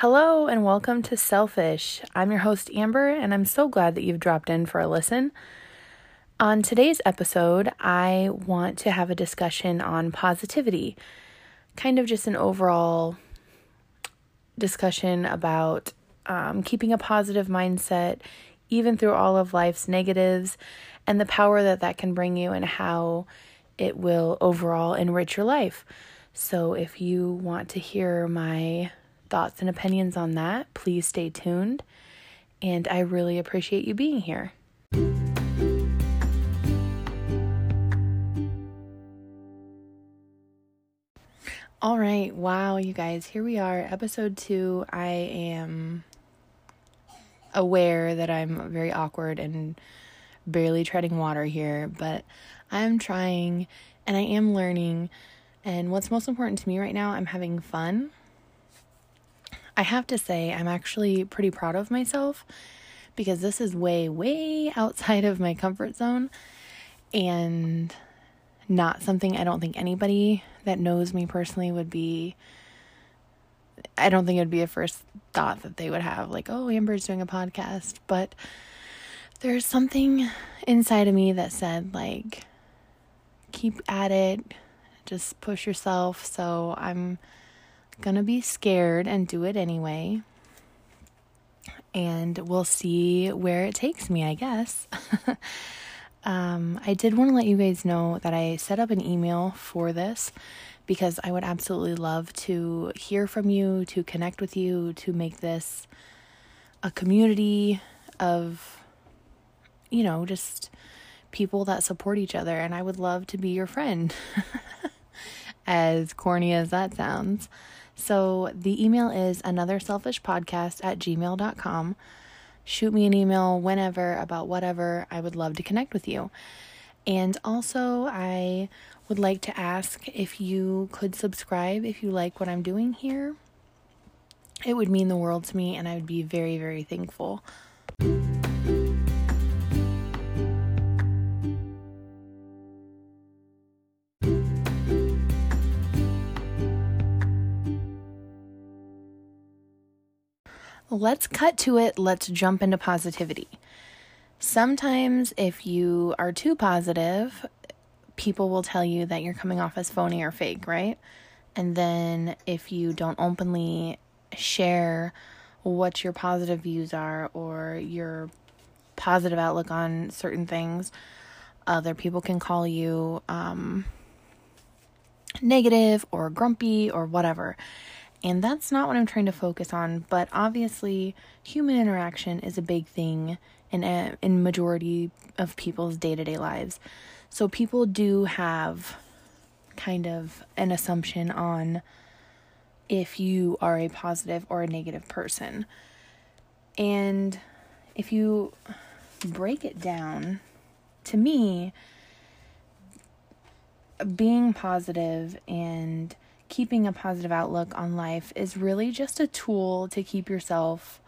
Hello and welcome to Selfish. I'm your host, Amber, and I'm so glad that you've dropped in for a listen. On today's episode, I want to have a discussion on positivity, kind of just an overall discussion about um, keeping a positive mindset, even through all of life's negatives, and the power that that can bring you and how it will overall enrich your life. So, if you want to hear my thoughts and opinions on that, please stay tuned. And I really appreciate you being here. All right, wow, you guys, here we are, episode two. I am aware that I'm very awkward and barely treading water here, but I'm trying and I am learning. And what's most important to me right now, I'm having fun. I have to say, I'm actually pretty proud of myself because this is way, way outside of my comfort zone and not something I don't think anybody that knows me personally would be. I don't think it would be a first thought that they would have, like, oh, Amber's doing a podcast. But there's something inside of me that said, like, keep at it, just push yourself. So I'm gonna be scared and do it anyway. And we'll see where it takes me, I guess. um, I did want to let you guys know that I set up an email for this because I would absolutely love to hear from you, to connect with you, to make this a community of, you know, just people that support each other. And I would love to be your friend, as corny as that sounds. So the email is another selfish podcast at gmail.com. Shoot me an email whenever about whatever. I would love to connect with you. And also, I would like to ask if you could subscribe if you like what I'm doing here. It would mean the world to me, and I would be very, very thankful. Let's cut to it. Let's jump into positivity. Sometimes, if you are too positive, people will tell you that you're coming off as phony or fake, right? And then, if you don't openly share what your positive views are or your positive outlook on certain things, other people can call you um, negative or grumpy or whatever. And that's not what I'm trying to focus on, but obviously human interaction is a big thing in a, in majority of people's day-to-day lives. So people do have kind of an assumption on if you are a positive or a negative person. And if you break it down, to me, being positive and keeping a positive outlook on life is really just a tool to keep yourself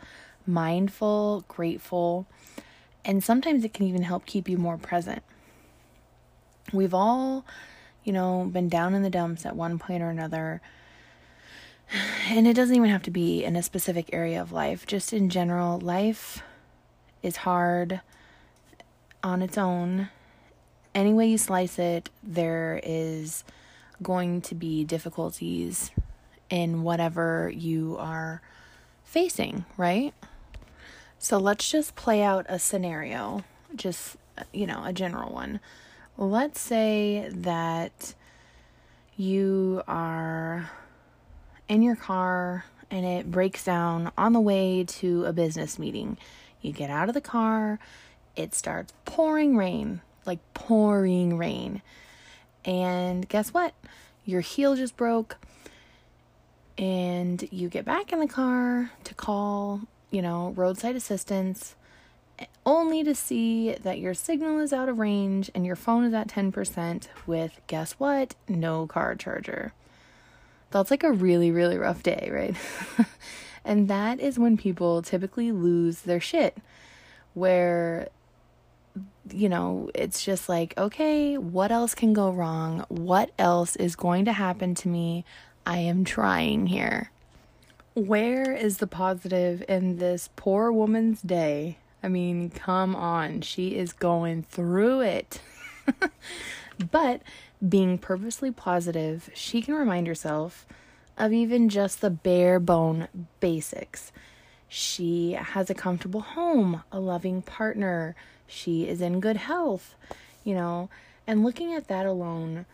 mindful, grateful, and sometimes it can even help keep you more present. We've all, you know, been down in the dumps at one point or another. And it doesn't even have to be in a specific area of life. Just in general, life is hard on its own. Any way you slice it, there is going to be difficulties in whatever you are facing, right? So let's just play out a scenario, just, you know, a general one. Let's say that you are in your car and it breaks down on the way to a business meeting. You get out of the car, it starts pouring rain, like pouring rain. And guess what? Your heel just broke. And you get back in the car to call, you know, roadside assistance, eh, only to see that your signal is out of range and your phone is at 10% with, guess what? No car charger. That's like a really, really rough day, right? and that is when people typically lose their shit, where you know, it's just like, okay, what else can go wrong? What else is going to happen to me? I am trying here. Where is the positive in this poor woman's day? I mean, come on. She is going through it. but being purposely positive, she can remind herself of even just the bare bone basics. She has a comfortable home, a loving partner, she is in good health, you know, and looking at that alone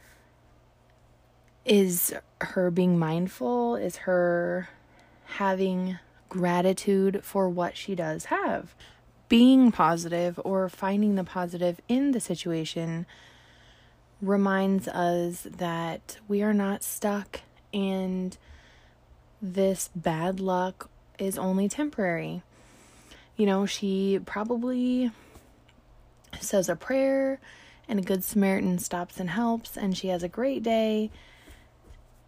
is her being mindful, is her having gratitude for what she does have. Being positive or finding the positive in the situation reminds us that we are not stuck and this bad luck is only temporary. You know, she probably says a prayer and a good Samaritan stops and helps, and she has a great day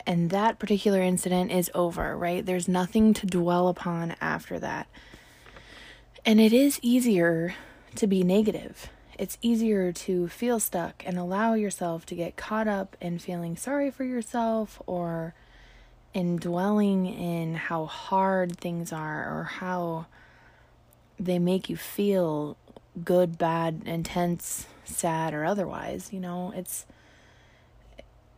and that particular incident is over, right? There's nothing to dwell upon after that. And it is easier to be negative. It's easier to feel stuck and allow yourself to get caught up in feeling sorry for yourself or in dwelling in how hard things are or how they make you feel good, bad, intense, sad, or otherwise. You know, it's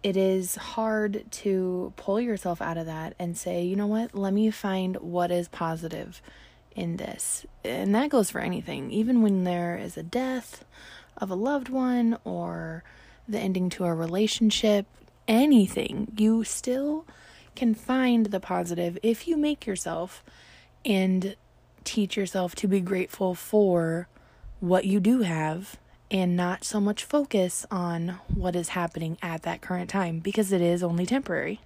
it is hard to pull yourself out of that and say, you know what, let me find what is positive in this. And that goes for anything, even when there is a death of a loved one or the ending to a relationship, anything, you still can find the positive if you make yourself and teach yourself to be grateful for what you do have and not so much focus on what is happening at that current time because it is only temporary.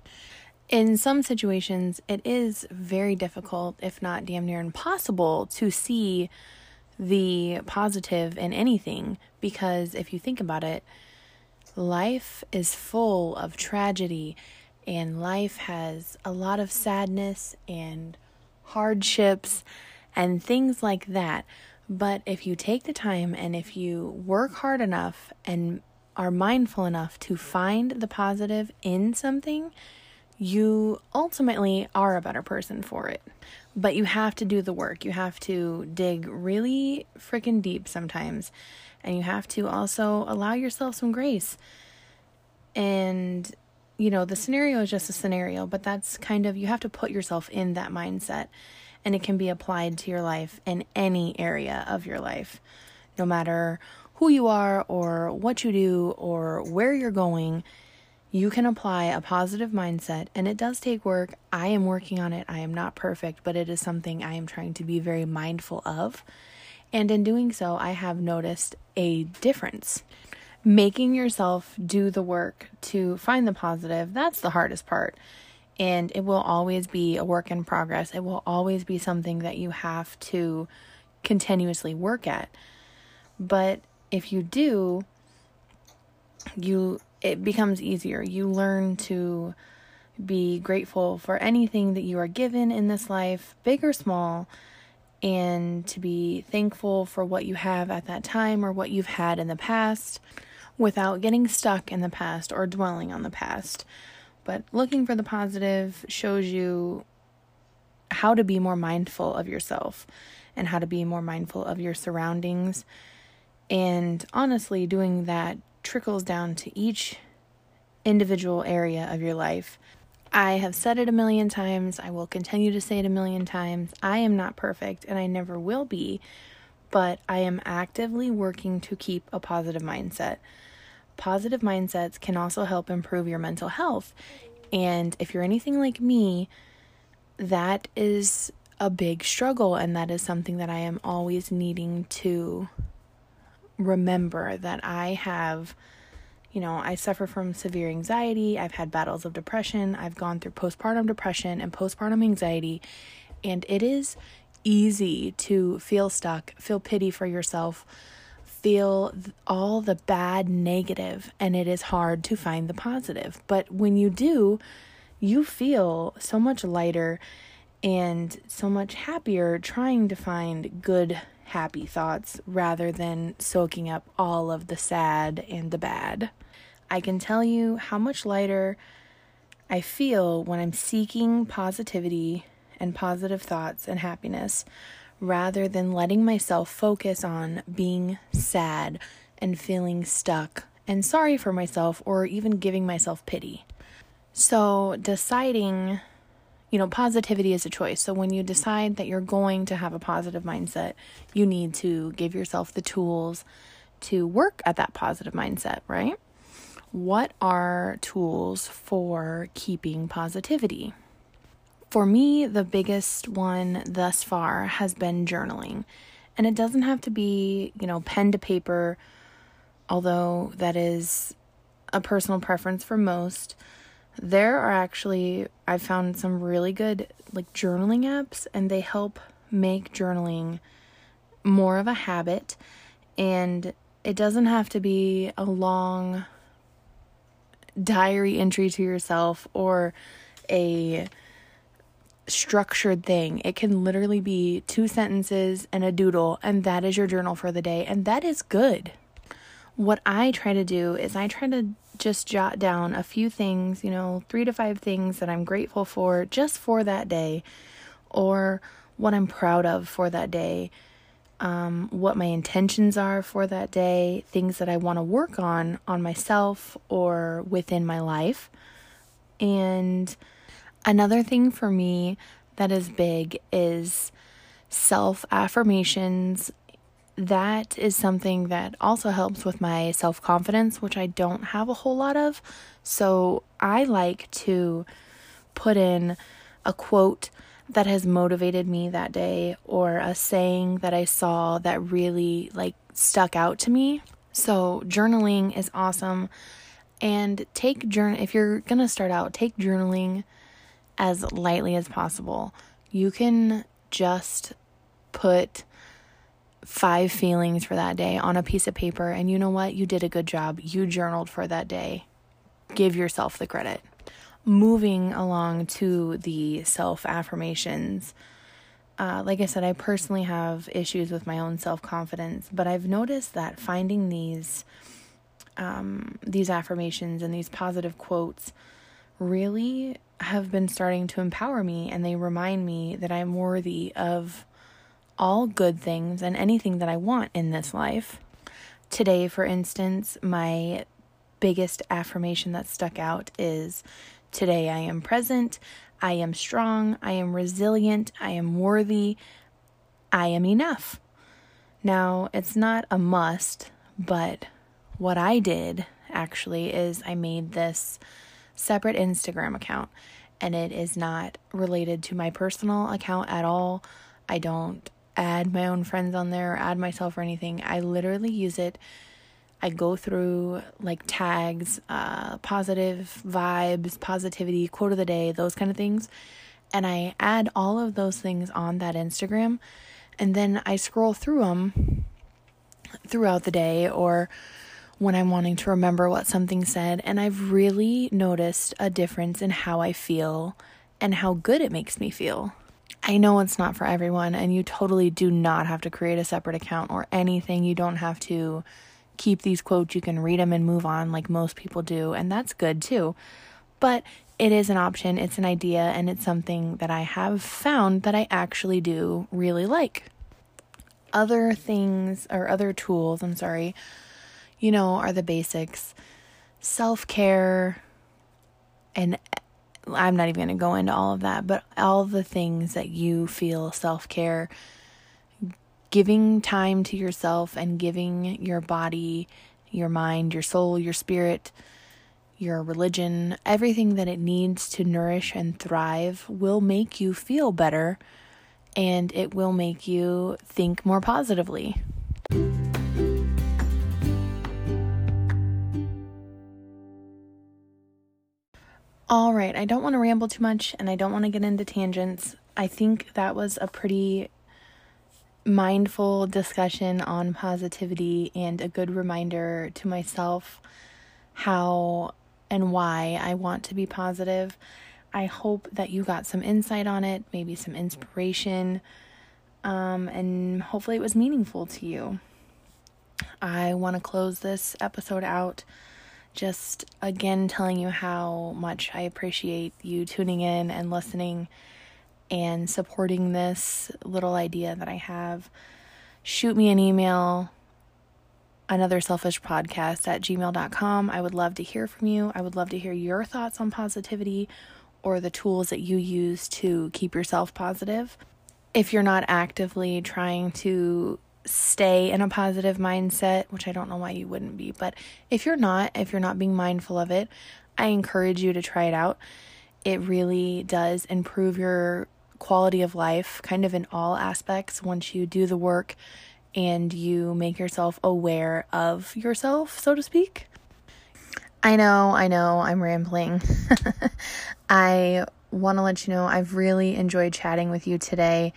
In some situations, it is very difficult, if not damn near impossible, to see the positive in anything because if you think about it, life is full of tragedy and life has a lot of sadness and hardships and things like that. But if you take the time and if you work hard enough and are mindful enough to find the positive in something, you ultimately are a better person for it. But you have to do the work. You have to dig really freaking deep sometimes. And you have to also allow yourself some grace. And, you know, the scenario is just a scenario, but that's kind of, you have to put yourself in that mindset and it can be applied to your life in any area of your life, no matter who you are or what you do or where you're going. You can apply a positive mindset, and it does take work. I am working on it. I am not perfect, but it is something I am trying to be very mindful of. And in doing so, I have noticed a difference. Making yourself do the work to find the positive, that's the hardest part and it will always be a work in progress. It will always be something that you have to continuously work at. But if you do, you it becomes easier. You learn to be grateful for anything that you are given in this life, big or small, and to be thankful for what you have at that time or what you've had in the past without getting stuck in the past or dwelling on the past. But looking for the positive shows you how to be more mindful of yourself and how to be more mindful of your surroundings. And honestly, doing that trickles down to each individual area of your life. I have said it a million times. I will continue to say it a million times. I am not perfect and I never will be, but I am actively working to keep a positive mindset positive mindsets can also help improve your mental health. And if you're anything like me, that is a big struggle, and that is something that I am always needing to remember that I have. You know, I suffer from severe anxiety. I've had battles of depression. I've gone through postpartum depression and postpartum anxiety. And it is easy to feel stuck, feel pity for yourself, feel all the bad negative and it is hard to find the positive. But when you do, you feel so much lighter and so much happier trying to find good, happy thoughts rather than soaking up all of the sad and the bad. I can tell you how much lighter I feel when I'm seeking positivity and positive thoughts and happiness rather than letting myself focus on being sad and feeling stuck and sorry for myself or even giving myself pity. So, deciding, you know, positivity is a choice. So, when you decide that you're going to have a positive mindset, you need to give yourself the tools to work at that positive mindset, right? What are tools for keeping positivity? For me, the biggest one thus far has been journaling. And it doesn't have to be, you know, pen to paper, although that is a personal preference for most. There are actually, I've found some really good like journaling apps, and they help make journaling more of a habit. And it doesn't have to be a long diary entry to yourself or a structured thing. It can literally be two sentences and a doodle, and that is your journal for the day, and that is good. What I try to do is I try to just jot down a few things, you know, three to five things that I'm grateful for just for that day, or what I'm proud of for that day um, what my intentions are for that day, things that I want to work on on myself or within my life. And another thing for me that is big is self affirmations. That is something that also helps with my self confidence, which I don't have a whole lot of. So I like to put in a quote that has motivated me that day or a saying that I saw that really like stuck out to me. So journaling is awesome and take journal if you're going to start out, take journaling as lightly as possible. You can just put five feelings for that day on a piece of paper and you know what? You did a good job. You journaled for that day. Give yourself the credit moving along to the self affirmations, uh, like I said, I personally have issues with my own self confidence, but I've noticed that finding these um, these affirmations and these positive quotes really have been starting to empower me, and they remind me that I'm worthy of all good things and anything that I want in this life. Today, for instance, my biggest affirmation that stuck out is Today I am present, I am strong, I am resilient, I am worthy, I am enough. Now, it's not a must, but what I did actually is I made this separate Instagram account and it is not related to my personal account at all. I don't add my own friends on there or add myself or anything. I literally use it I go through like tags, uh, positive vibes, positivity, quote of the day, those kind of things. And I add all of those things on that Instagram. And then I scroll through them throughout the day or when I'm wanting to remember what something said. And I've really noticed a difference in how I feel and how good it makes me feel. I know it's not for everyone, and you totally do not have to create a separate account or anything. You don't have to keep these quotes, you can read them and move on like most people do, and that's good too. But it is an option, it's an idea, and it's something that I have found that I actually do really like. Other things, or other tools, I'm sorry, you know, are the basics self care, and I'm not even going to go into all of that, but all the things that you feel self care giving time to yourself and giving your body, your mind, your soul, your spirit, your religion, everything that it needs to nourish and thrive will make you feel better and it will make you think more positively. All right, I don't want to ramble too much and I don't want to get into tangents. I think that was a pretty mindful discussion on positivity and a good reminder to myself how and why I want to be positive. I hope that you got some insight on it, maybe some inspiration, um, and hopefully it was meaningful to you. I want to close this episode out just again telling you how much I appreciate you tuning in and listening and supporting this little idea that I have, shoot me an email, another selfish podcast at gmail.com. I would love to hear from you. I would love to hear your thoughts on positivity or the tools that you use to keep yourself positive. If you're not actively trying to stay in a positive mindset, which I don't know why you wouldn't be, but if you're not, if you're not being mindful of it, I encourage you to try it out. It really does improve your quality of life, kind of in all aspects, once you do the work and you make yourself aware of yourself, so to speak. I know, I know, I'm rambling. I want to let you know I've really enjoyed chatting with you today.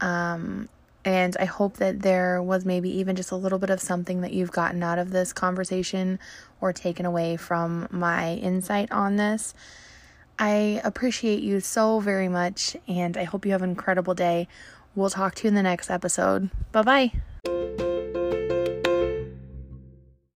Um, and I hope that there was maybe even just a little bit of something that you've gotten out of this conversation or taken away from my insight on this. I appreciate you so very much, and I hope you have an incredible day. We'll talk to you in the next episode. Bye bye.